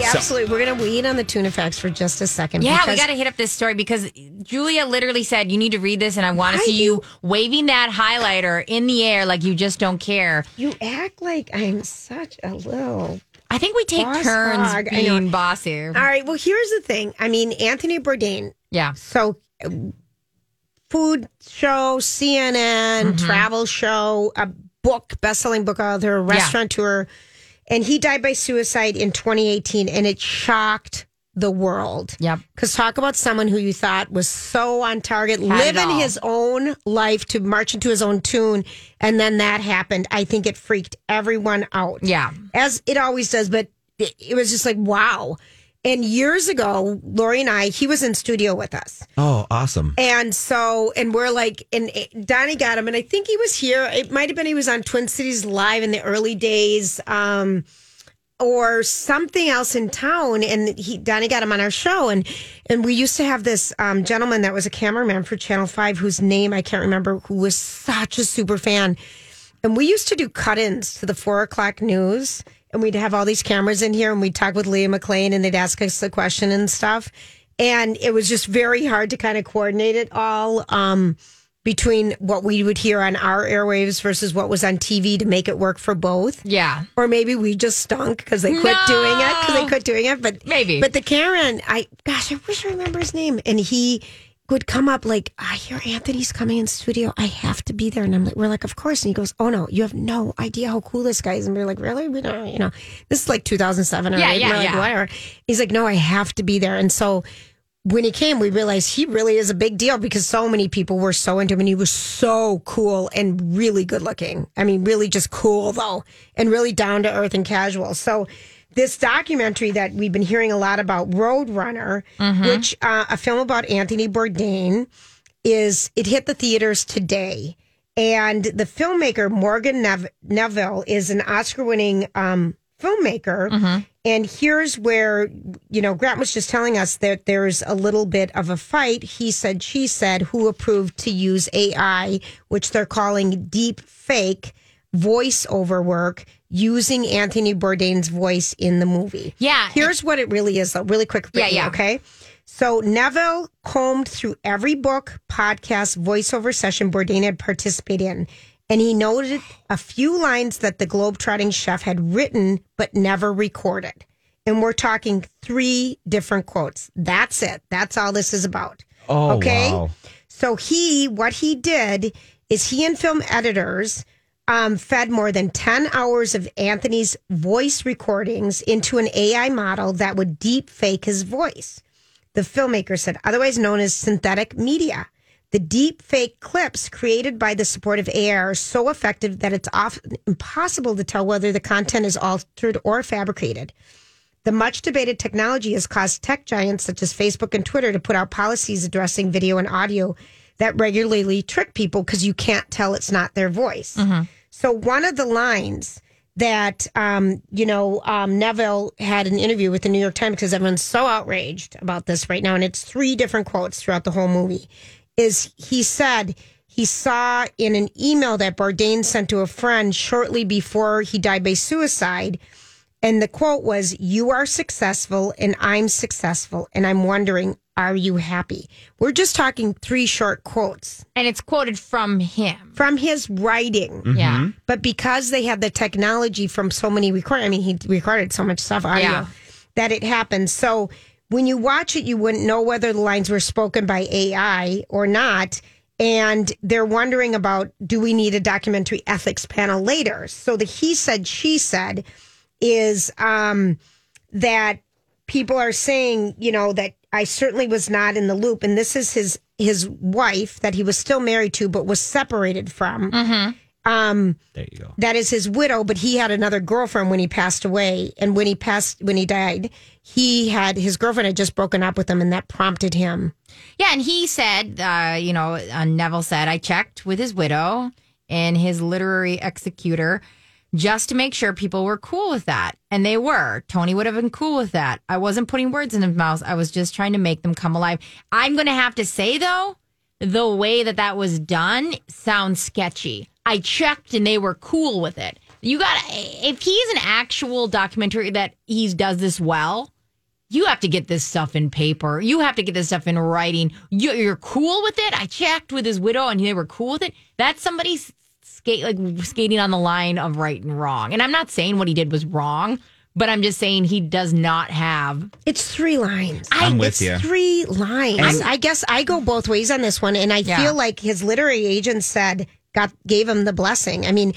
absolutely. We're going to wait on the tuna facts for just a second. Yeah, we got to hit up this story because Julia literally said, You need to read this, and I want to see you waving that highlighter in the air like you just don't care. You act like I'm such a little. I think we take Boss turns hog, being bossy. All right. Well, here's the thing. I mean, Anthony Bourdain. Yeah. So, food show, CNN, Mm-hmm. travel show, a book, best-selling book author, restaurateur, and he died by suicide in 2018, and it shocked the world. Yep. Because talk about someone who you thought was so on target, it living his own life to march into his own tune, and then that happened. I think it freaked everyone out. Yeah. As it always does, but it, it was just like, wow. And years ago, Lori and I, he was in studio with us. Oh, awesome. And so, and we're like, and Donnie got him, and I think he was here. It might have been he was on Twin Cities Live in the early days, um, or something else in town. And he, Donnie got him on our show, and and we used to have this um, gentleman that was a cameraman for Channel Five, whose name I can't remember, who was such a super fan. And we used to do cut-ins to the four o'clock news, and we'd have all these cameras in here, and we'd talk with Leah McLean, and they'd ask us the question and stuff. And it was just very hard to kind of coordinate it all um, between what we would hear on our airwaves versus what was on TV to make it work for both. Yeah. Or maybe we just stunk because they quit doing it because they quit doing it. But Maybe. But the Karen, I gosh, I wish I remember his name. And he would come up like, I hear Anthony's coming in studio. I have to be there. And I'm like, we're like, of course. And he goes, Oh no, you have no idea how cool this guy is. And we're like, really? We don't, you know, this is like 2007 or Yeah, eight. yeah, we're like, yeah. whatever. He's like, no, I have to be there. And so when he came, we realized he really is a big deal because so many people were so into him and he was so cool and really good looking. I mean, really just cool though, and really down to earth and casual. So, this documentary that we've been hearing a lot about, Roadrunner, which uh, a film about Anthony Bourdain, is it hit the theaters today. And the filmmaker Morgan Nev- Neville is an Oscar-winning um, filmmaker. And here's where you know Grant was just telling us that there's a little bit of a fight. He said, she said, who approved to use AI, which they're calling deep fake voiceover work using Anthony Bourdain's voice in the movie. Yeah. Here's what it really is, though. Really quick. Yeah, yeah. Okay. So Neville combed through every book, podcast, voiceover session Bourdain had participated in, and he noted a few lines that the globetrotting chef had written but never recorded. And we're talking three different quotes. That's it. That's all this is about. Oh, okay. wow. So he, what he did is he and film editors um, fed more than 10 hours of Anthony's voice recordings into an AI model that would deep fake his voice. The filmmaker said, otherwise known as synthetic media. The deep fake clips created by the support of AI are so effective that it's often impossible to tell whether the content is altered or fabricated. The much debated technology has caused tech giants such as Facebook and Twitter to put out policies addressing video and audio that regularly trick people because you can't tell it's not their voice. So, one of the lines that, um, you know, um, Neville had an interview with the New York Times because everyone's so outraged about this right now, and it's three different quotes throughout the whole movie, is he said, he saw in an email that Bourdain sent to a friend shortly before he died by suicide and the quote was, You are successful and I'm successful. And I'm wondering, are you happy? We're just talking three short quotes And it's quoted from him. from his writing. Mm-hmm. Yeah. But because they had the technology from so many record, I mean, he recorded so much stuff audio Yeah. that it happened. So when you watch it, you wouldn't know whether the lines were spoken by AI or not. And they're wondering about do we need a documentary ethics panel later? So the he said, she said is um, that people are saying, you know, that I certainly was not in the loop. And this is his his wife that he was still married to, but was separated from. Um, There you go. that is his widow, but he had another girlfriend when he passed away. And when he passed, when he died, he had his girlfriend had just broken up with him, and that prompted him. Yeah, and he said, uh, you know, uh, Neville said, I checked with his widow and his literary executor just to make sure people were cool with that. And they were. Tony would have been cool with that. I wasn't putting words in his mouth. I was just trying to make them come alive. I'm going to have to say, though, the way that that was done sounds sketchy. I checked and they were cool with it. You got if he's an actual documentary that he does this well, you have to get this stuff in paper. You have to get this stuff in writing. You, you're cool with it. I checked with his widow, and they were cool with it. That's somebody skate like skating on the line of right and wrong. And I'm not saying what he did was wrong, but I'm just saying he does not have. It's three lines. I'm with it's you. three lines. I guess I go both ways on this one, and I Yeah. feel like his literary agent said got gave him the blessing. I mean,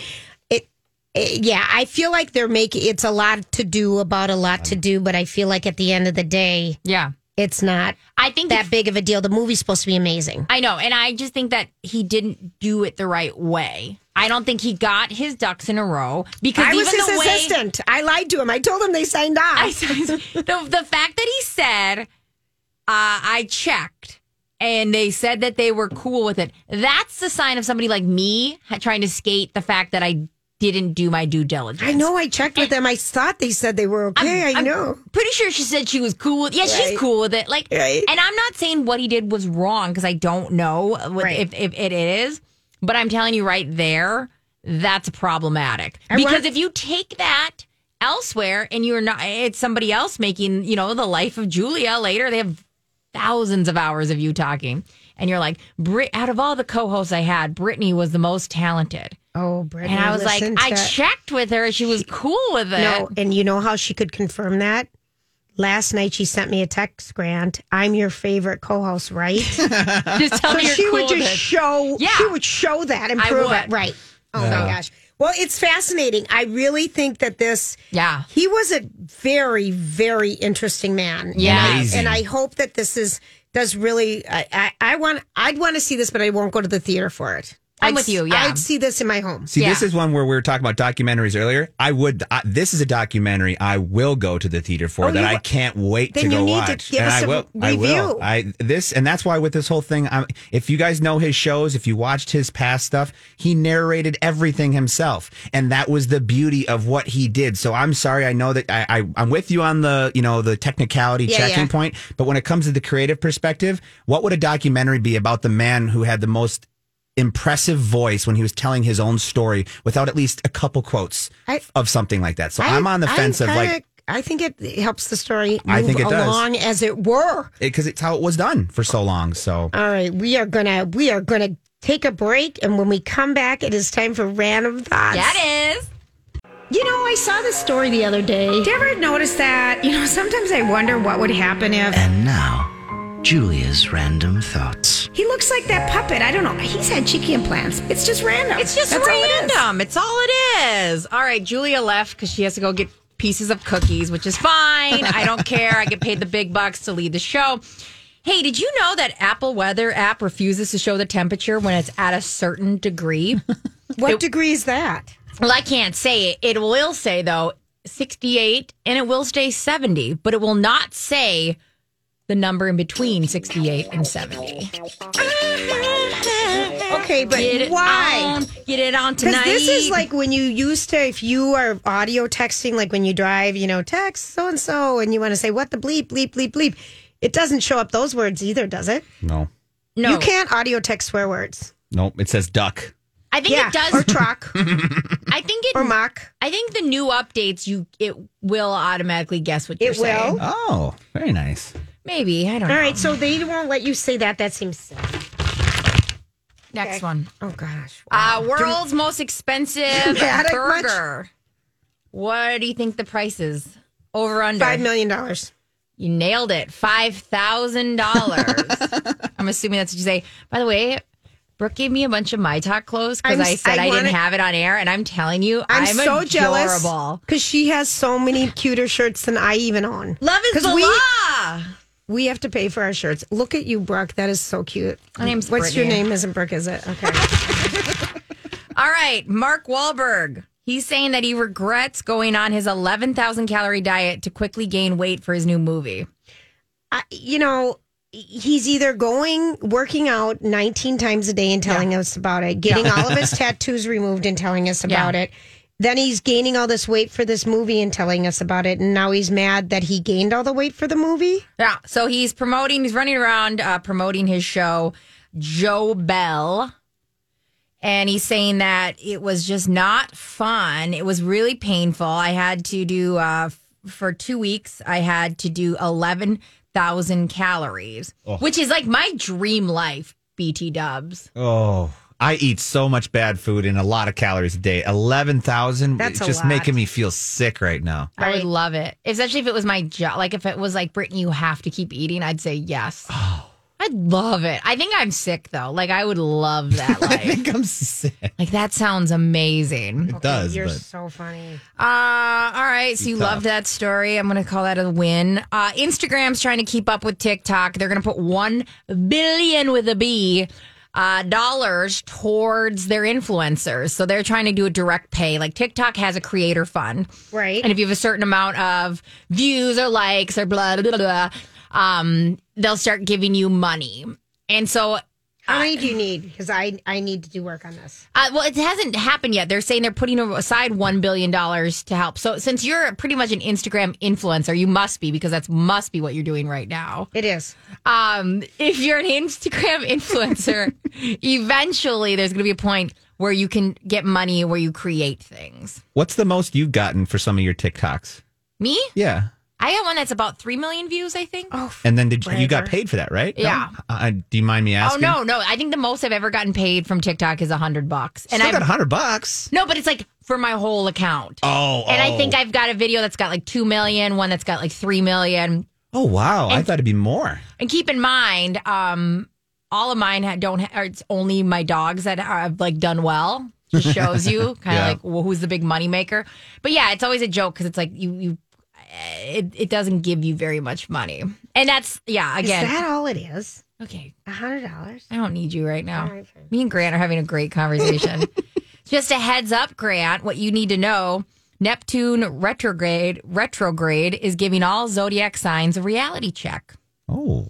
it, it- Yeah, I feel like they're making it's a lot to do about a lot to um, do, but I feel like at the end of the day, Yeah, it's not I think that big of a deal. The movie's supposed to be amazing. I know, and I just think that he didn't do it the right way. I don't think he got his ducks in a row because I was his the way assistant. I lied to him. I told him they signed off. I the the fact that he said, uh, "I checked." And they said that they were cool with it. That's the sign of somebody like me trying to skate the fact that I didn't do my due diligence. I know. I checked with them. I thought they said they were okay. i I'm know. Pretty sure she said she was cool with. Yeah, Right. she's cool with it. Like, Right. and I'm not saying what he did was wrong because I don't know what, Right. if, if it is, but I'm telling you right there, that's problematic. I because if you take that elsewhere and you're not, it's somebody else making, you know, the life of Julia later. They have thousands of hours of you talking, and you're like, Brit. Out of all the co-hosts I had, Brittany was the most talented. Oh, Brittany, And I was like, I to- checked with her; she was cool with it. No, and you know how she could confirm that? Last night she sent me a text, Grant. I'm your favorite co-host, right? just tell me you're she cool would just it. show. Yeah. she would show that and I prove would. it. Right. Oh my gosh. Well, it's fascinating. I really think that this. Yeah. He was a very, very interesting man. Yeah. and I, and I hope that this is does really. I, I, I want. I'd want to see this, but I won't go to the theater for it. I'm I'd with you, yeah. I'd see this in my home. See, this is one where we were talking about documentaries earlier. I would. I, this is a documentary I will go to the theater for Oh, that you I can't wait Then to you go need to watch. give and us I a will. I review. will. I this and that's why with this whole thing, I'm, if you guys know his shows, if you watched his past stuff, he narrated everything himself, and that was the beauty of what he did. So I'm sorry. I know that I, I I'm with you on the you know the technicality Yeah, checking yeah. point, but when it comes to the creative perspective, what would a documentary be about the man who had the most impressive voice when he was telling his own story without at least a couple quotes I- of something like that. So I, am on the fence of kinda- like I think it helps the story move I think it does. as it were. because it's how it was done for so long. So All right, we are gonna we are gonna take a break, and when we come back, it is time for random thoughts. That is. You know, I saw this story the other day. Did you ever notice that? You know, sometimes I wonder what would happen if And now, Julia's random thoughts. he looks like that puppet. I don't know. He's had cheeky implants. It's just random. It's just That's all it is. random. it's all it is. All right, Julia left because she has to go get pieces of cookies, which is fine. I don't care. I get paid the big bucks to lead the show. Hey, did you know that Apple Weather app refuses to show the temperature when it's at a certain degree? What degree is that? well, I can't say it. It will say though 68 and it will stay 70, but it will not say the number in between 68 and 70. Okay, but Get it why? on, get it on tonight. This is like when you used to, if you are audio texting, like when you drive, you know, text so and so, and you want to say, what the bleep, bleep, bleep, bleep. It doesn't show up those words either, does it? no, no. You can't audio text swear words. nope. It says duck. I think Yeah. it does. Or truck I think it or mock. I think the new updates you it will automatically guess what you're It will. saying. Oh, very nice. Maybe I don't All know. right, so they won't let you say that. That seems silly. Next one. Oh, gosh. Uh, world's most expensive Dramatic burger. What do you think the price is? Over under. $5 million. You nailed it. Five thousand dollars. I'm assuming that's what you say. By the way, Brooke gave me a bunch of my talk clothes because I'm- I said I I, didn't wanna- have it on air, and I'm telling you, I'm, I'm, so jealous adorable. because she has so many cuter shirts than I even own. Love is 'Cause the we- law. We have to pay for our shirts. Look at you, Brooke. That is so cute. My name's What's your name? Isn't Brooke? Is it? Okay. All right, Mark Wahlberg. He's saying that he regrets going on his 11,000 calorie diet to quickly gain weight for his new movie. I, you know, he's either going working out 19 times a day and telling us about it, getting all of his tattoos removed and telling us about Yeah. it. Then he's gaining all this weight for this movie and telling us about it. And now he's mad that he gained all the weight for the movie. Yeah, so he's promoting, he's running around uh, promoting his show, Joe Bell. And he's saying that it was just not fun. It was really painful. I had to do, uh, f- for two weeks, I had to do 11,000 calories, which is like my dream life, BT dubs. Oh, I eat so much bad food and a lot of calories a day. 11,000. That's It's a just lot. making me feel sick right now. I would love it. Especially if it was my job. Like if it was like, Brittany, you have to keep eating, I'd say yes. Oh. I'd love it. I think I'm sick though. Like I would love that I think I'm sick. like that sounds amazing. It does, You're but so funny. Uh, all right. So you Tough. loved that story. I'm going to call that a win. Uh, Instagram's trying to keep up with TikTok. They're going to put 1 billion with a B uh, dollars towards their influencers. So they're trying to do a direct pay. Like TikTok has a creator fund. Right. And if you have a certain amount of views or likes or blah, blah, blah, blah, um, they'll start giving you money. And so How many do you need? Because I I need to do work on this. Uh, well, it hasn't happened yet. They're saying they're putting aside one billion dollars to help. So, since you're pretty much an Instagram influencer, you must be because that's must be what you're doing right now. It is. Um, if you're an Instagram influencer, eventually there's going to be a point where you can get money where you create things. what's the most you've gotten for some of your TikToks? Me, Yeah. I got one that's about three million views. I think. Oh, And then did you, you got paid for that, right? Yeah. Uh, do you mind me asking? Oh no, no! I think the most I've ever gotten paid from TikTok is a hundred bucks, and Still I got a hundred bucks. no, but it's like for my whole account. Oh, And I oh. think I've got a video that's got like 2 million, one that's got like 3 million. Oh wow, I thought it'd be more. And keep in mind, um, all of mine ha- don't, ha- or it's only my dogs that have like done well. Just shows you kind of Yeah. like well, who's the big money maker. But yeah, it's always a joke because it's like you, you, Eh, it, it doesn't give you very much money. And that's, yeah, is again, that all it is? okay, A hundred dollars. I don't need you right now. All right, fine. Me and Grant are having a great conversation. Just a heads up, Grant, what you need to know. Neptune retrograde retrograde is giving all zodiac signs a reality check. Oh,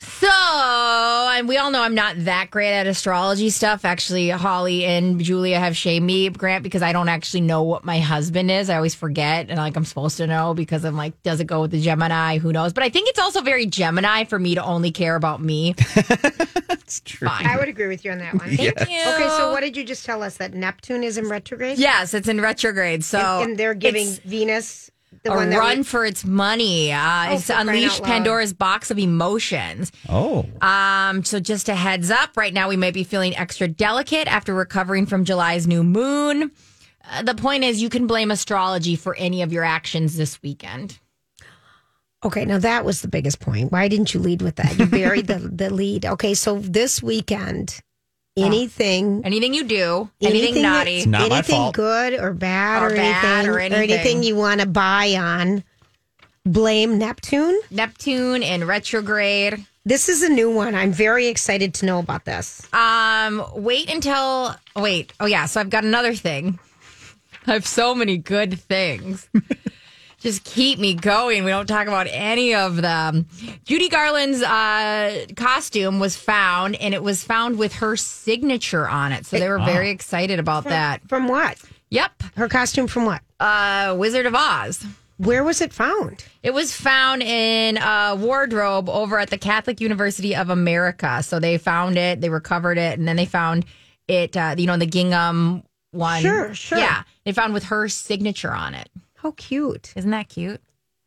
So, and we all know I'm not that great at astrology stuff. Actually, Holly and Julia have shamed me, Grant, because I don't actually know what my husband is. I always forget, and like I'm supposed to know because I'm like, does it go with the Gemini? Who knows? But I think it's also very Gemini for me to only care about me. it's true. Fine. I would agree with you on that one. Thank you. Okay, so what did you just tell us that Neptune is in retrograde? Yes, it's in retrograde. So and, and they're giving Venus the a one that run we- for its money. Uh, Oh, it's for crying unleashed. Pandora's box of emotions. Oh, Um, so just a heads up, right now we might be feeling extra delicate after recovering from July's new moon. Uh, the point is, you can blame astrology for any of your actions this weekend. Okay, now that was the biggest point. Why didn't you lead with that? You buried the, the lead. Okay, so this weekend, anything, Anything you do, anything, naughty, that's- Not my anything fault. good or bad Or or, bad anything, or anything. you want to buy on, blame Neptune. Neptune in retrograde. This is a new one. I'm very excited to know about this. Um, wait until wait. Oh yeah, so I've got another thing. I have so many good things. Just keep me going. We don't talk about any of them. Judy Garland's uh, costume was found, and it was found with her signature on it. So they were very excited about that. From what? Yep, Her costume from what? uh, Wizard of Oz. Where was it found? It was found in a wardrobe over at the Catholic University of America. So they found it, they recovered it, and then they found it, uh, you know, the gingham one. Sure, sure. Yeah. They found with her signature on it. How cute. Isn't that cute?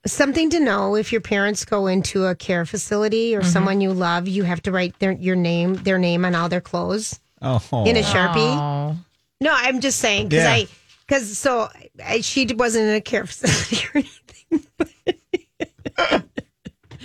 Something to know if your parents go into a care facility or Mm-hmm. someone you love, you have to write their your name, their name on all their clothes oh, in a Sharpie. Oh. No, I'm just saying because Yeah. I because so I, she wasn't in a care facility or anything.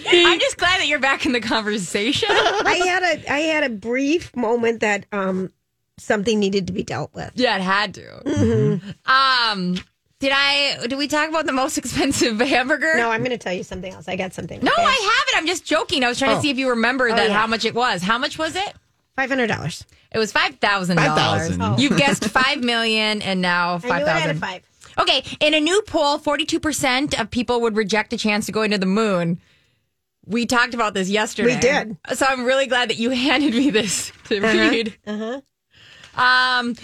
I'm just glad that you're back in the conversation. I had a I had a brief moment that um something needed to be dealt with. yeah, it had to. Um, did I, did we talk about the most expensive hamburger? No, I'm going to tell you something else. I got something. No, I haven't. I'm just joking. I was trying to Oh. see if you remember that yeah. how much it was. How much was it? five hundred dollars. It was five thousand dollars. $5,000. You've guessed five million, and now I knew five it had a thousand. five. Okay, in a new poll, forty-two percent of people would reject a chance to go into the moon. We talked about this yesterday. We did. So I'm really glad that you handed me this to read. Uh-huh. Um,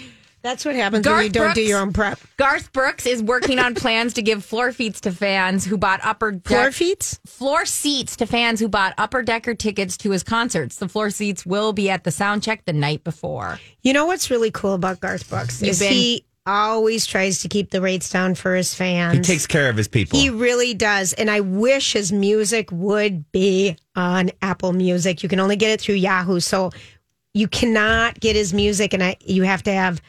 That's what happens when Garth you don't do Brooks? your own prep. Garth Brooks is working on plans to give floor seats to fans who bought upper Floor deck, feet? floor seats to fans who bought upper decker tickets to his concerts. The floor seats will be at the sound check the night before. You know what's really cool about Garth Brooks You've is been- he always tries to keep the rates down for his fans. He takes care of his people. He really does. And I wish his music would be on Apple Music. You can only get it through Yahoo. So you cannot get his music and I you have to have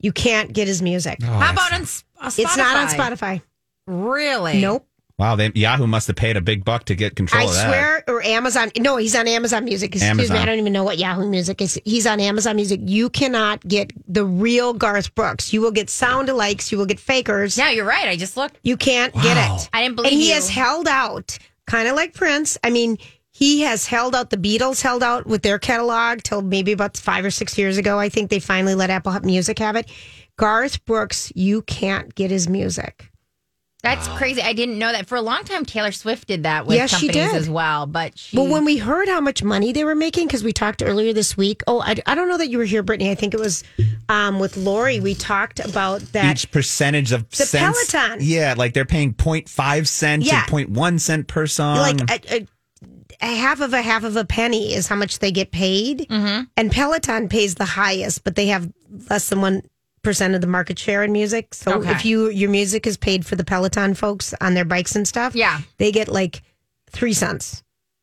you can't get his music. How about on S- uh, Spotify? it's not on Spotify. Really? Nope. wow, they, Yahoo must have paid a big buck to get control I of that. swear, or Amazon. No, he's on Amazon Music. Excuse Amazon. me, I don't even know what Yahoo Music is. He's on Amazon Music. You cannot get the real Garth Brooks. You will get sound alikes. You will get fakers. Yeah, you're right. I just looked. You can't get it. I didn't believe And he you. has held out, kind of like Prince. I mean, he has held out. The Beatles held out with their catalog till maybe about five or six years ago. I think they finally let Apple Music have it. Garth Brooks, you can't get his music. That's crazy. I didn't know that. For a long time, Taylor Swift did that with Yes, she did. as well. But she, Well, when we heard how much money they were making, because we talked earlier this week. Oh, I, I don't know that you were here, Brittany. I think it was um, with Lori. We talked about that. Each percentage of The cents. Peloton. Yeah, like they're paying 0.5 cent Yeah. to 0.1 cent per song. like a, a, a half of a half of a penny is how much they get paid, and Peloton pays the highest, but they have less than one percent of the market share in music. So Okay. if you your music is paid for the Peloton folks on their bikes and stuff, Yeah. they get like three cents.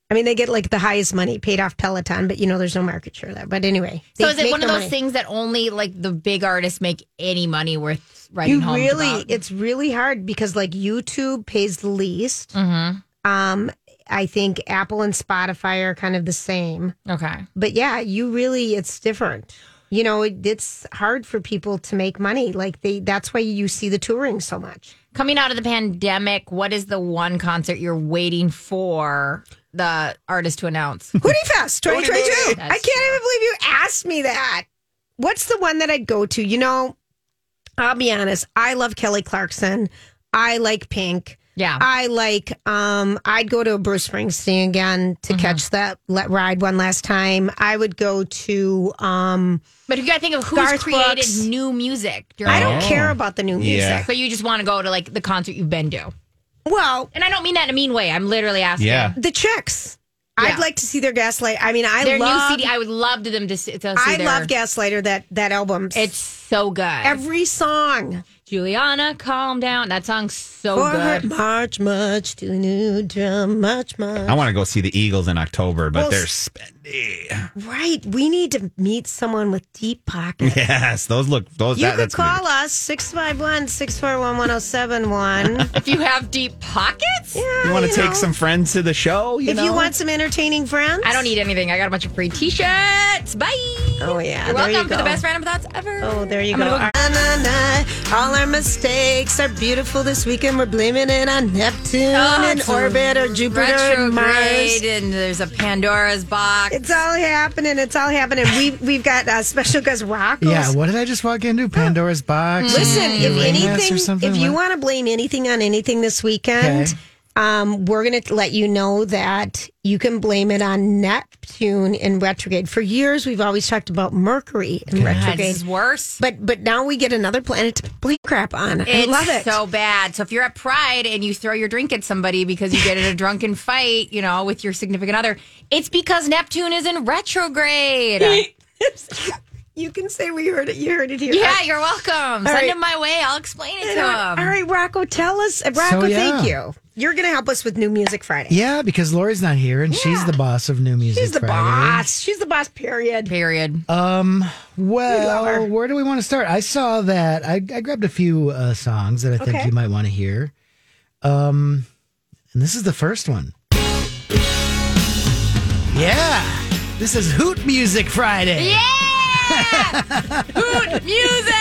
I mean, they get like the highest money paid off Peloton, but you know, there's no market share there. But anyway, so is it one of those money. things that only like the big artists make any money worth writing You home really, about? it's really hard because like YouTube pays the least. Mm-hmm. Um, I think Apple and Spotify are kind of the same. Okay. But yeah, you really, it's different. You know, it, it's hard for people to make money. Like they, that's why you see the touring so much. Coming out of the pandemic, what is the one concert you're waiting for the artist to announce? Hootie Fest 2022. That's I can't even believe you asked me that. What's the one that I'd go to? You know, I'll be honest. I love Kelly Clarkson. I like Pink. Yeah. I like um I'd go to a Bruce Springsteen again to catch that let ride one last time. I would go to um But you got to think of who's Garth created Brooks. new music. I don't Oh. care about the new music. Yeah. So you just want to go to like the concert you've been to. Well, And I don't mean that in a mean way. I'm literally asking. Yeah. the chicks. Yeah. I'd like to see their Gaslight. I mean, I Their love new CD, I would love to them to see, to see I their, love Gaslighter that that album. It's so good. every song. Juliana, calm down. That song's so For good. March, much to new drum, much, much. I want to go see the Eagles in October, but Well, they're s- spendy. Right. We need to meet someone with deep pockets. Yes, those look those. You that, could that's gonna call us 651 641 1071. If you have deep pockets, be- You want to take know. some friends to the show? You If know? you want some entertaining friends, I don't need anything. I got a bunch of free T-shirts. Bye. Oh, yeah. You're there you welcome for the best random thoughts ever. Oh, there you I'm go. gonna Na, na, na. All our mistakes are beautiful this weekend. We're blaming it on Neptune Oh, and orbit or Jupiter and Mars. and there's a Pandora's box. It's all happening. It's all happening. We've we've got uh, special guest Rocco. Yeah, what did I just walk into? Pandora's box? Listen, if Uranus anything, if you What? want to blame anything on anything this weekend, Okay. Um, we're going to let you know that you can blame it on Neptune in retrograde. For years, we've always talked about Mercury in God, retrograde, this is worse. but but now we get another planet to blame crap on. I love it. so bad. So if you're at Pride and you throw your drink at somebody because you get in a drunken fight, you know, with your significant other, it's because Neptune is in retrograde. you can say we heard it. You heard it here. yeah, you're welcome. Send right. him my way. I'll explain it All to right, him. all right, Rocco, tell us. Rocco, So, thank you. You're going to help us with New Music Friday. Yeah, because Lori's not here and she's the boss of New Music She's the Friday. boss. She's the boss, period. Period. Um, love her. well, where do we want to start? I saw that. I, I grabbed a few uh, songs that I think Okay. you might want to hear. Um, and this is the first one. Yeah, this is Hoot Music Friday. Yeah! Hoot music!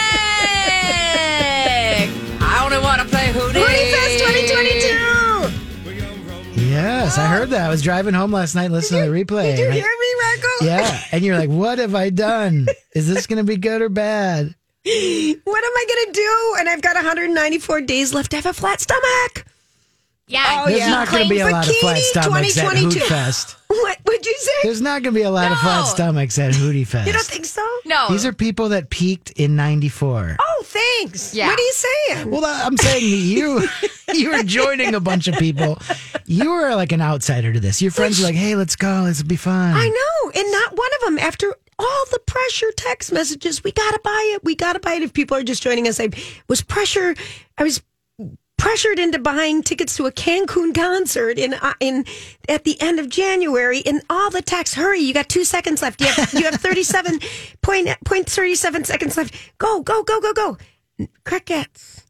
I only want to play Hootie. Hootie Fest 2022. Yes, I heard that. I was driving home last night listening to the replay. Did you hear me, Rocco? Yeah, and you're like, what have I done? Is this going to be good or bad? What am I going to do? And I've got 194 days left to have a flat stomach. Yeah. Oh, There's yeah. not going to be a lot of flat Bikini stomachs at Hoot 2022. Fest. What? What'd you say? There's not going to be a lot of flat stomachs at Hootie Fest. You don't think so? No. These are people that peaked in '94. Oh, thanks. Yeah. What are you saying? Well, I'm saying you you were joining a bunch of people. You were like an outsider to this. Your friends were like, "Hey, let's go. Let's be fun." I know. And not one of them, after all the pressure text messages, we got to buy it. We got to buy it. If people are just joining us, I was pressure. I was pressured into buying tickets to a Cancun concert in uh, in at the end of January. And all the texts, hurry! You got two seconds left. You have you have thirty seven point point thirty seven seconds left. Go go go go go! Crickets.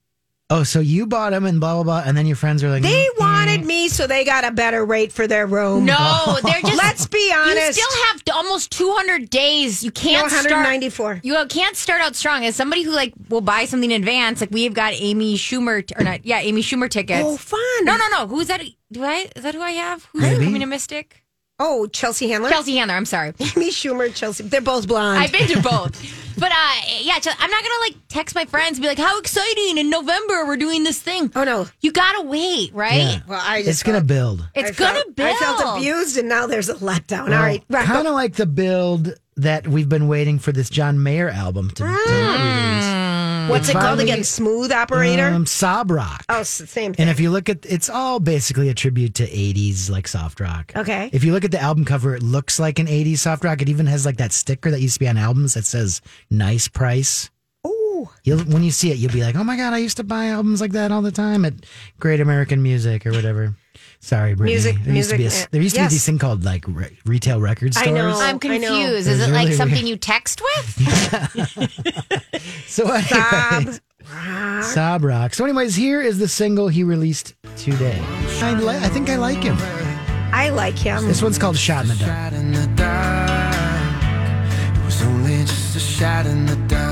Oh, so you bought them and blah blah blah, and then your friends are like, They "Mm, wanted me, so they got a better rate for their room. No, they're just. Let's be honest. You still have almost 200 days. You can't start. 194. You can't start out strong. As somebody who like will buy something in advance, like we've got Amy Schumer or not? Yeah, Amy Schumer tickets. Oh, fun. No, no, no. Who's that? Do I? Is that who I have? Who's Maybe. coming to Mystic? Oh, Chelsea Handler. Chelsea Handler. I'm sorry. Amy Schumer, Chelsea. They're both blonde. I've been to both. But uh, yeah, I'm not gonna like text my friends and be like, "How exciting! In November, we're doing this thing." oh no. You gotta wait, right? Yeah. Well, I just It's gonna build." It's I gonna felt, build. I felt abused, and now there's a letdown. All right, right. kind of like the build that we've been waiting for this John Mayer album to, to release. What's it called again? Smooth operator. Um, Sob Rock. oh, s- same thing. And if you look at, it's all basically a tribute to '80s like soft rock. Okay. If you look at the album cover, it looks like an '80s soft rock. It even has like that sticker that used to be on albums that says "nice price." Ooh, You'll, when you see it, you'll be like, "Oh my god, I used to buy albums like that all the time at Great American Music or whatever." Sorry, Brittany. Music- there used to be a, there used to be this thing called like re- retail record stores. I know. I'm I know. confused. It Is was it like really something weird. you text with? So anyways, Sob Rock. So anyways, here is the single he released today. I, li- I think I like him. I like him. This one's called "Shot in the Dark." shot in the dark. It was only just a shot in the dark.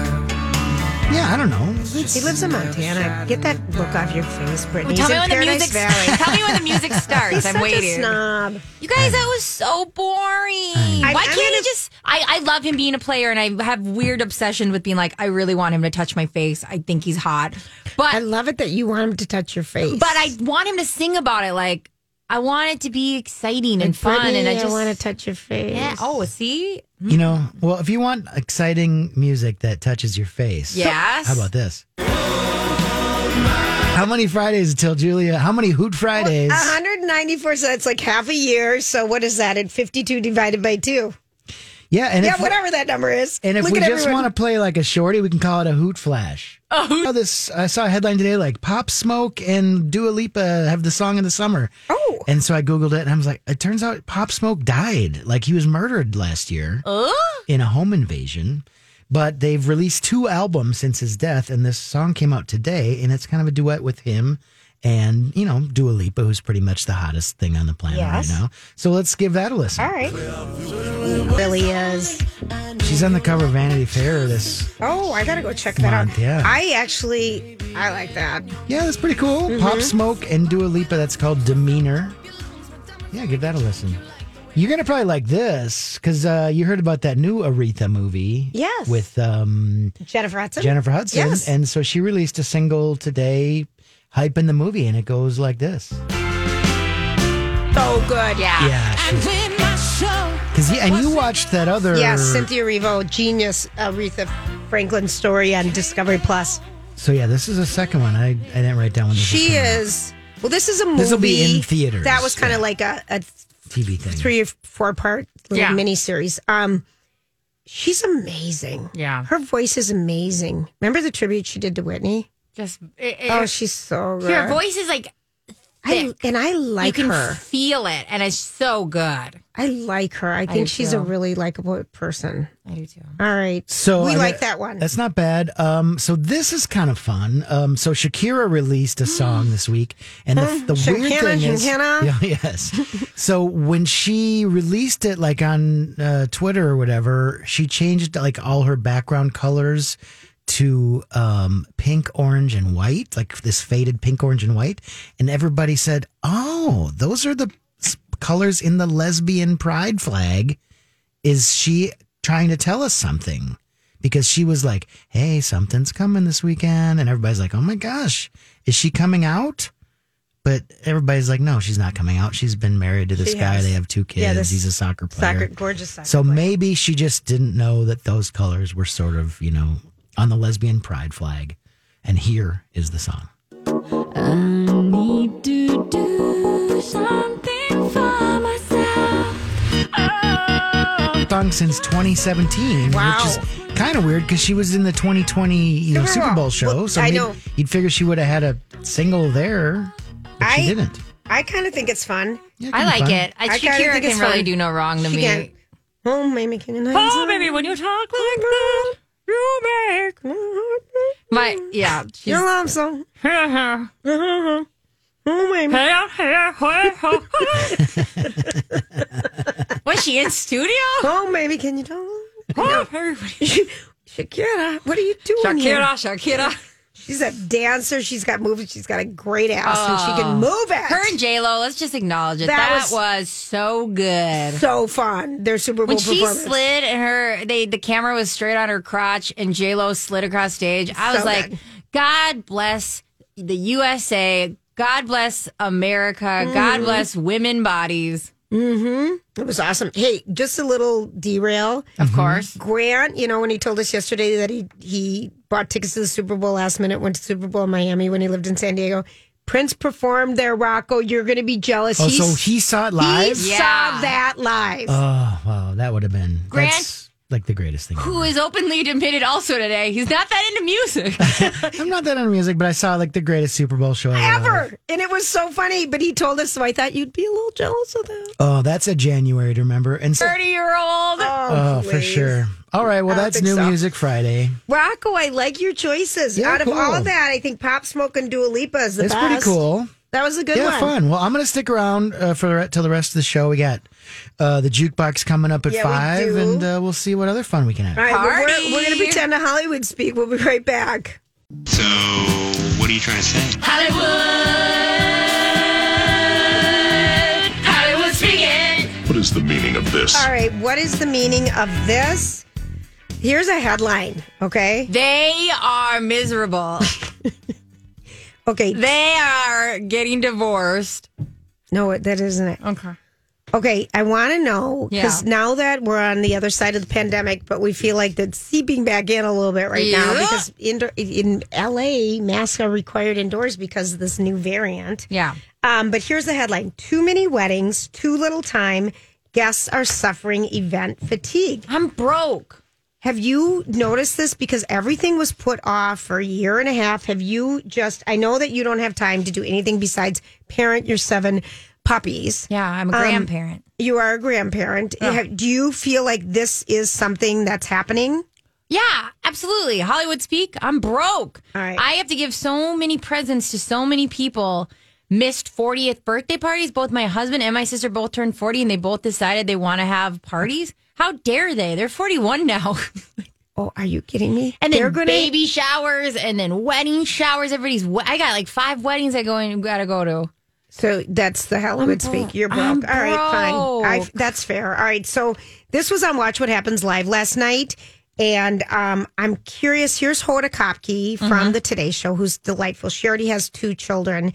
Yeah, I don't know. It's- He lives in Montana. Get that look off your face, Brittany. tell He's me in when the music. Valley. Tell me when the music starts. He's I'm such waiting. a snob. You guys, that was so boring. I- Why I'm can't he gonna- just? I, I love him being a player, and I have weird obsession with being like, I really want him to touch my face. I think he's hot, but I love it that you want him to touch your face. but I want him to sing about it. Like I want it to be exciting and fun, Brittany, and I just want to touch your face. Yeah. Oh, see, mm. You know, well, if you want exciting music that touches your face, yes. how about this? How many Fridays until Julia? How many Hoot Fridays? 194, so that's like half a year. So what is that? At 52 divided by two. yeah, and Yeah, if, whatever that number is. and if Look we just want to play like a shorty, we can call it a Hoot Flash. Oh, this I saw a headline today like Pop Smoke and Dua Lipa have the song in the summer. Oh. and so I googled it and I was like, it turns out Pop Smoke died. Like he was murdered last year in a home invasion. But they've released two albums since his death, and this song came out today, and it's kind of a duet with him and you know Dua Lipa, who's pretty much the hottest thing on the planet Yes. right now. So let's give that a listen. All right. Really is. She's on the cover of Vanity Fair. This, Oh, I gotta go check that Month, out. yeah. I actually, I like that. yeah, that's pretty cool. Mm-hmm. Pop Smoke and Dua Lipa. That's called Demeanor. Yeah, give that a listen. You're gonna probably like this because uh, you heard about that new Aretha movie. Yes. with um, Jennifer Hudson. Jennifer Hudson, Yes. and so she released a single today, hyping the movie, and it goes like this. so good. Yeah. Yeah, she's because yeah, and you watched that other. Yeah, Cynthia Erivo, genius Aretha Franklin story on Discovery Plus. So yeah, this is a second one. I I didn't write down when this She was coming out. is. Well, this is a movie. This'll be in theaters, That was kind of yeah. like a, a TV thing. three or four part little Yeah. mini series. Um, she's amazing. Yeah. her voice is amazing. Remember the tribute she did to Whitney? Just it, it- Oh, she's so good. her voice is like I, and I you like can her. feel it, and it's so good. I like her. I do think she's a really likable person. I do too. All right. So we I like that one. That's not bad. Um, so this is kind of fun. Um, so Shakira released a song this week, and the, the weird thing is, Shakira. yeah, yes. so when she released it, like on uh, Twitter or whatever, she changed like all her background colors to um, pink, orange, and white, like this faded pink, orange, and white, and everybody said, "Oh, those are the colors in the lesbian pride flag." is she trying to tell us something? Because she was like, hey, something's coming this weekend. And everybody's like, oh my gosh, is she coming out? But everybody's like, no, she's not coming out. She's been married to this She guy. has. They have two kids. Yeah, He's a soccer player. Soccer, gorgeous soccer. so player. maybe she just didn't know that those colors were sort of, you know, on the lesbian pride flag. And here is the song. I need to do something for myself. Oh. Song since 2017, Wow. which is kind of weird because she was in the 2020 you know, Super Super Bowl. Bowl show. Well, so I know. you'd figure she would have had a single there, but she I- didn't. I kind of think it's fun. Yeah, I like fun. it. I, I kinda Shakira think can it's really fun. do no wrong to She me. can't. Oh, maybe can you Oh, baby, when you talk like that, you make my yeah. She's, Your love song. Oh, maybe. was she in studio? Oh, maybe can you tell? Oh, Shakira, what are you doing here? Shakira, Shakira. She's a dancer. She's got moves. She's got a great ass, and she can move it. Her and J Lo. Let's just acknowledge it. That That, was- was, so good. so fun. Their Super Bowl When she slid and her, they the camera was straight on her crotch, and J Lo slid across stage. I was So like, good. God bless the USA. God bless America. Mm-hmm. God bless women bodies. Mm-hmm. It was awesome. Hey, just a little derail. Of mm-hmm. course. Grant, you know, when he told us yesterday that he he bought tickets to the Super Bowl last minute, went to Super Bowl in Miami when he lived in San Diego. Prince performed there, Rocco. You're going to be jealous. Oh, He's- so he saw it live? he live? saw that live. Oh, wow. That would have been Grant- that's like the greatest thing. Who ever. is openly admitted also today. He's not that into music. I'm not that into music, but I saw like the greatest Super Bowl show ever. Ever. And it was so funny. But he told us, so I thought you'd be a little jealous of that. Oh, that's a January to remember. And so, 30 year old. oh, for sure. All right. Well, that's New so. Music Friday. Rocco, I like your choices. Yeah, Out of cool. all that, I think Pop Smoke and Dua Lipa is the It's best. pretty cool. That was a good yeah, one. fun. Well, I'm going to stick around uh, for the re- till the rest of the show. We got uh, the jukebox coming up at Yeah, five, do. and uh, we'll see what other fun we can have. All right, well, we're, we're going to pretend to Hollywood speak. We'll be right back. So, what are you trying to say? Hollywood. Hollywood speaking. What is the meaning of this? All right, what is the meaning of this? Here's a headline, okay? They are miserable. Okay, they are getting divorced. no, that isn't it. Okay. Okay, I want to know because Yeah. now that we're on the other side of the pandemic, but we feel like that's seeping back in a little bit right now because in, in LA, masks are required indoors because of this new variant. Yeah. Um, but here's the headline Too many weddings, too little time. Guests are suffering event fatigue. I'm broke. Have you noticed this? Because everything was put off for a year and a half. Have you just, I know that you don't have time to do anything besides parent your seven puppies. Yeah, I'm a Um, grandparent. You are a grandparent. Do you feel like this is something that's happening? Yeah, absolutely. Hollywood speak. I'm broke. All right. I have to give so many presents to so many people. Missed 40th birthday parties. Both my husband and my sister both turned 40 and they both decided they want to have parties. How dare they? They're 41 now. Oh, are you kidding me? and they're then gonna baby showers and then wedding showers. Everybody's, we- I got like five weddings I go and gotta go to. So that's the Hollywood speak. You're broke. I'm All right, fine. I, that's fair. All right. So this was on Watch What Happens Live last night. And um, I'm curious. Here's Hoda Kotb from Mm-hmm. the Today Show, who's delightful. She already has two children.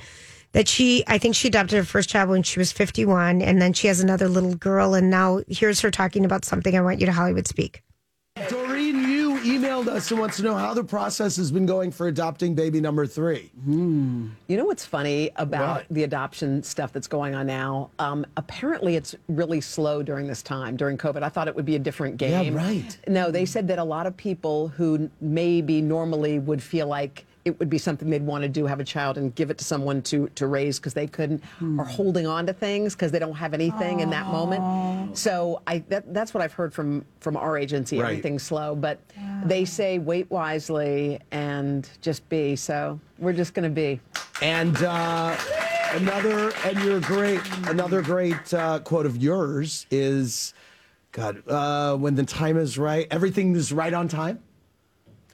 That she, I think she adopted her first child when she was 51, and then she has another little girl. And now here's her talking about something. I want you to Hollywood speak. Doreen, you emailed us and wants to know how the process has been going for adopting baby number three. You know what's funny about the adoption stuff that's going on now? Um, apparently, it's really slow during this time, during COVID. I thought it would be a different game. right. No, they said that a lot of people who maybe normally would feel like it would be something they'd want to do, have a child and give it to someone to, to raise because they couldn't, are holding on to things because they don't have anything in that moment. So I that, that's what I've heard from from our agency. Right. Everything's slow, but they say wait wisely and just be. So we're just going to be. And uh, another, and you're great. Another great uh, quote of yours is, God, uh, when the time is right, everything is right on time.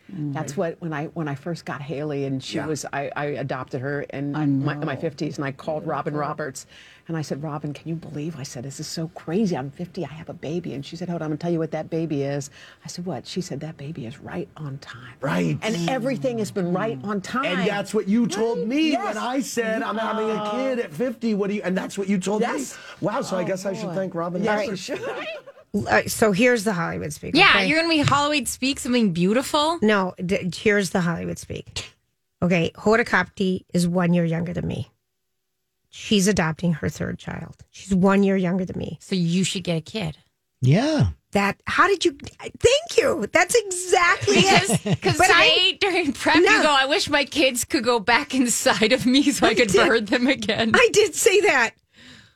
That's what when I when I first got Haley and she Yeah. was I, I adopted her in my, in my 50s and I called Robin Roberts and I said Robin can you believe I said this is so crazy I'm 50 I have a baby and she said hold on I'm gonna tell you what that baby is I said what she said that baby is right on time Right. and everything has been right on time And that's what you told me Yes. when I said I'm having a kid at 50. What do you? And that's what you told Yes. me. Wow. So I guess I should oh. thank Robin. yes for you should Uh, so here's the Hollywood speak. Yeah, okay? you're gonna be Hollywood speak something beautiful. No, d- here's the Hollywood speak. Okay, Hoda Kotb is one year younger than me. She's adopting her third child. She's one year younger than me. So you should get a kid. Yeah. That how did you? Thank you. That's exactly it. Because But I- today during prep, No. you go, I wish my kids could go back inside of me so I, could did. bird them again. I did say that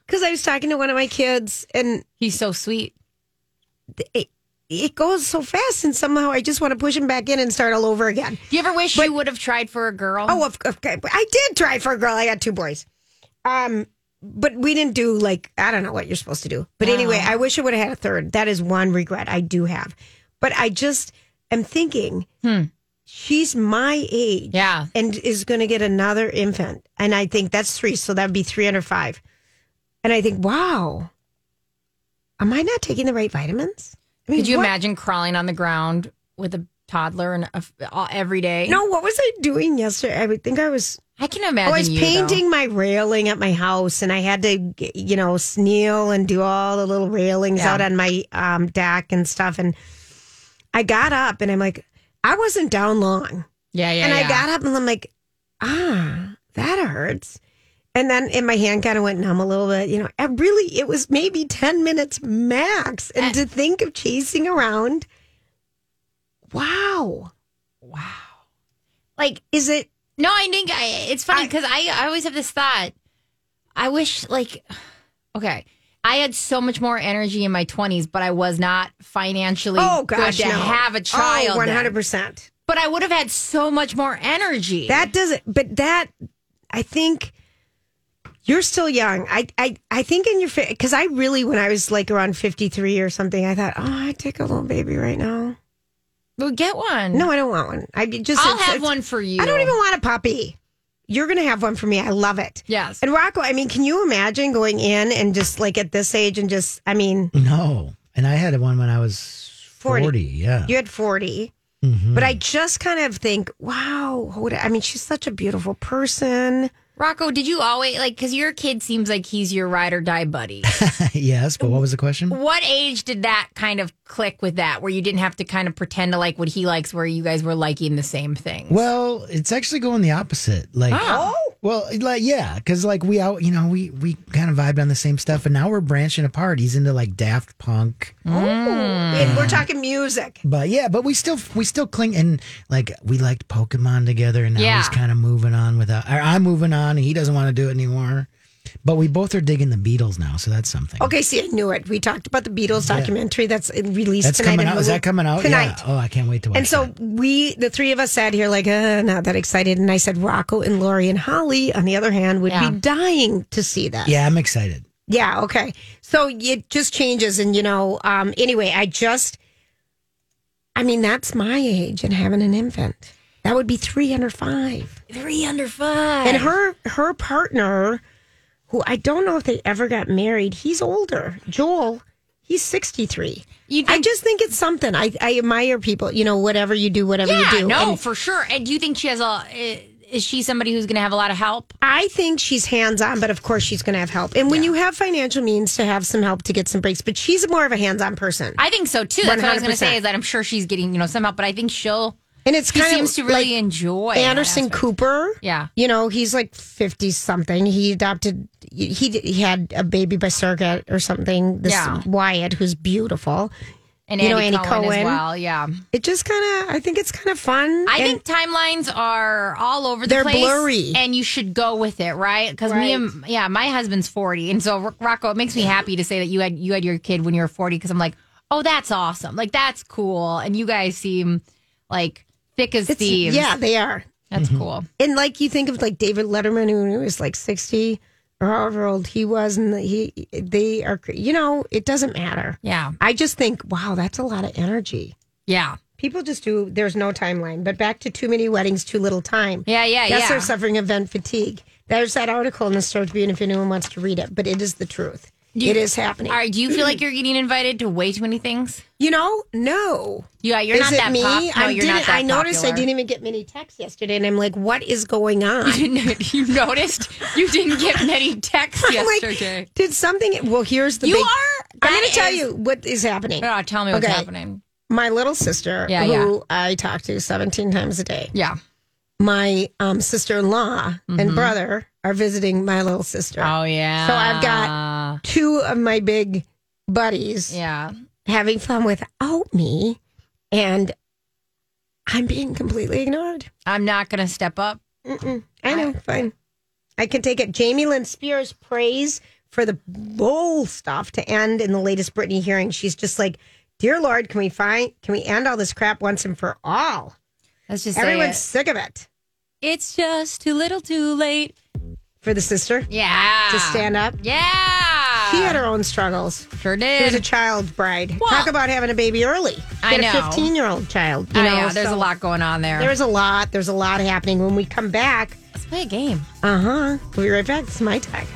because I was talking to one of my kids, and He's so sweet. It, it goes so fast, and somehow I just want to push him back in and start all over again. Do you ever wish you would have tried for a girl? Oh, of, of, I did try for a girl. I got two boys. Um, but we didn't do like I don't know what you're supposed to do. But anyway, I wish I would have had a third. That is one regret I do have. But I just am thinking she's my age, Yeah. and is going to get another infant, and I think that's three, so that would be three under five. And I think, wow, am I not taking the right vitamins? I mean, Could you what- imagine crawling on the ground with a toddler and a, all, every day? No, what was I doing yesterday? I would think I was I can imagine. I was you, though. painting my railing at my house, and I had to, you know, kneel and do all the little railings Yeah. out on my um, deck and stuff. And I got up, and I'm like, I wasn't down long, Yeah, yeah. and I got up, and I'm like, ah, that hurts. And then, and my hand kind of went numb a little bit. You know, I really, it was maybe ten minutes max, and eh. to think of chasing around, wow, Wow. like is it? No, I think I, it's funny because I, I always have this thought. I wish, like, okay, I had so much more energy in my 20s, but I was not financially Oh gosh, good to no. have a oh, child. Oh, one then. hundred percent. But I would have had so much more energy. That doesn't, but that, I think you're still young. I, I, I think in your, face, because I really, when I was like around 53 or something, I thought, oh, I'd take a little baby right now. well, get one. No, I don't want one. I just, I'll it's- have it's- one for you. I don't even want a puppy. You're going to have one for me. I love it. Yes. And Rocco, I mean, can you imagine going in and just like at this age and just, I mean, No. And I had one when I was 40. 40. yeah. you had 40. Mhm. But I just kind of think, wow, Hoda, I mean, she's such a beautiful person. Rocco, did you always like because your kid seems like he's your ride or die buddy? yes, but what was the question? what age did that kind of click with that, where you didn't have to kind of pretend to like what he likes, where you guys were liking the same thing? Well, it's actually going the opposite. Like, Oh. Well, like yeah, because like we out, you know, we we kind of vibed on the same stuff, and now we're branching apart. He's into like Daft Punk, mm. And we're talking music. but yeah, but we still we still cling and like we liked Pokemon together, and now Yeah. he's kind of moving on without. Uh, or I'm moving on, and he doesn't want to do it anymore. But we both are digging the Beatles now, so that's something. Okay, see, I knew it. We talked about the Beatles documentary that's released That's tonight. coming out. Is that coming out? tonight? Yeah. Oh, I can't wait to watch. It. And so that. we, the three of us, sat here like, uh, not that excited. And I said, Rocco and Lori and Holly, on the other hand, would Yeah. be dying to see that. yeah, I'm excited. Yeah. Okay. So it just changes, and you know, um, anyway, I just, I mean, that's my age and having an infant. That would be three under five. Three under five. And her her partner, who I don't know if they ever got married, he's older. Joel, he's sixty three. You I just think it's something. I, I admire people. You know, whatever you do, whatever yeah, you do. no, And for sure. And do you think she has a? Is she somebody who's going to have a lot of help? I think she's hands on, but of course she's going to have help. And when you have financial means to have some help to get some breaks, but she's more of a hands on person. I think so too. That's what I was going to say. Is that I'm sure she's getting you know some help, but I think she'll. And it's He kind seems of to really like enjoy Anderson. Cooper. Yeah. You know, he's like 50 something. He adopted, he, he had a baby by surrogate or something. This Yeah. Wyatt, who's beautiful. And You know, Andy, Andy Cohen, as Cohen. well. Yeah. It just kind of, I think it's kind of fun. I And think timelines are all over the They're place. blurry. And you should go with it, right? Because me and yeah, my husband's forty, and so Rocco, it makes me happy to say that you had you had your kid when you were forty. Because I'm like, oh, that's awesome. Like that's cool, and you guys seem like thick as it's, thieves. yeah, they are. that's mm-hmm. cool. And like you think of like David Letterman, who was like 60 or however old he was, and he, they are, you know, it doesn't matter. Yeah, I just think, wow, that's a lot of energy yeah. People just do. There's no timeline. But back to too many weddings, too little time. Yeah, yeah, yes, yeah. they're suffering event fatigue. There's that article in the Star Tribune if anyone wants to read it. But it is the truth. You- it is happening. All right, do you feel like you're getting invited to way too many things? You know, no. Yeah, you're is not it that me? pop- no, I you're not didn't- that I noticed I didn't even get many texts yesterday, and I'm like, what is going on? You noticed you didn't get many texts I'm like, yesterday. did something? Well, here's the. You big, are- I'm going to tell you what is happening. Oh, tell me what's Okay. happening. My little sister, Yeah, who yeah. I talk to 17 times a day. Yeah. My um, sister-in-law and brother are visiting my little sister. Oh yeah. So I've got two of my big buddies yeah. having fun without me, and I'm being completely ignored. I'm not gonna step up. Mm-mm. I know, fine. I can take it. Jamie Lynn Spears prays for the bull stuff to end in the latest Britney hearing. She's just like, "Dear Lord, can we find? Can we end all this crap once and for all? Let's just Everyone's say sick of it." it. It's just too little, too late. For the sister Yeah. to stand up, Yeah. she had her own struggles. Sure did. She was a child bride. Well- Talk about having a baby early. She I had know. a 15 year old child. You I know, know. There's so a lot going on there. There's a lot. There's a lot happening. When we come back, Let's play a game. uh huh. We'll be right back. It's my tech.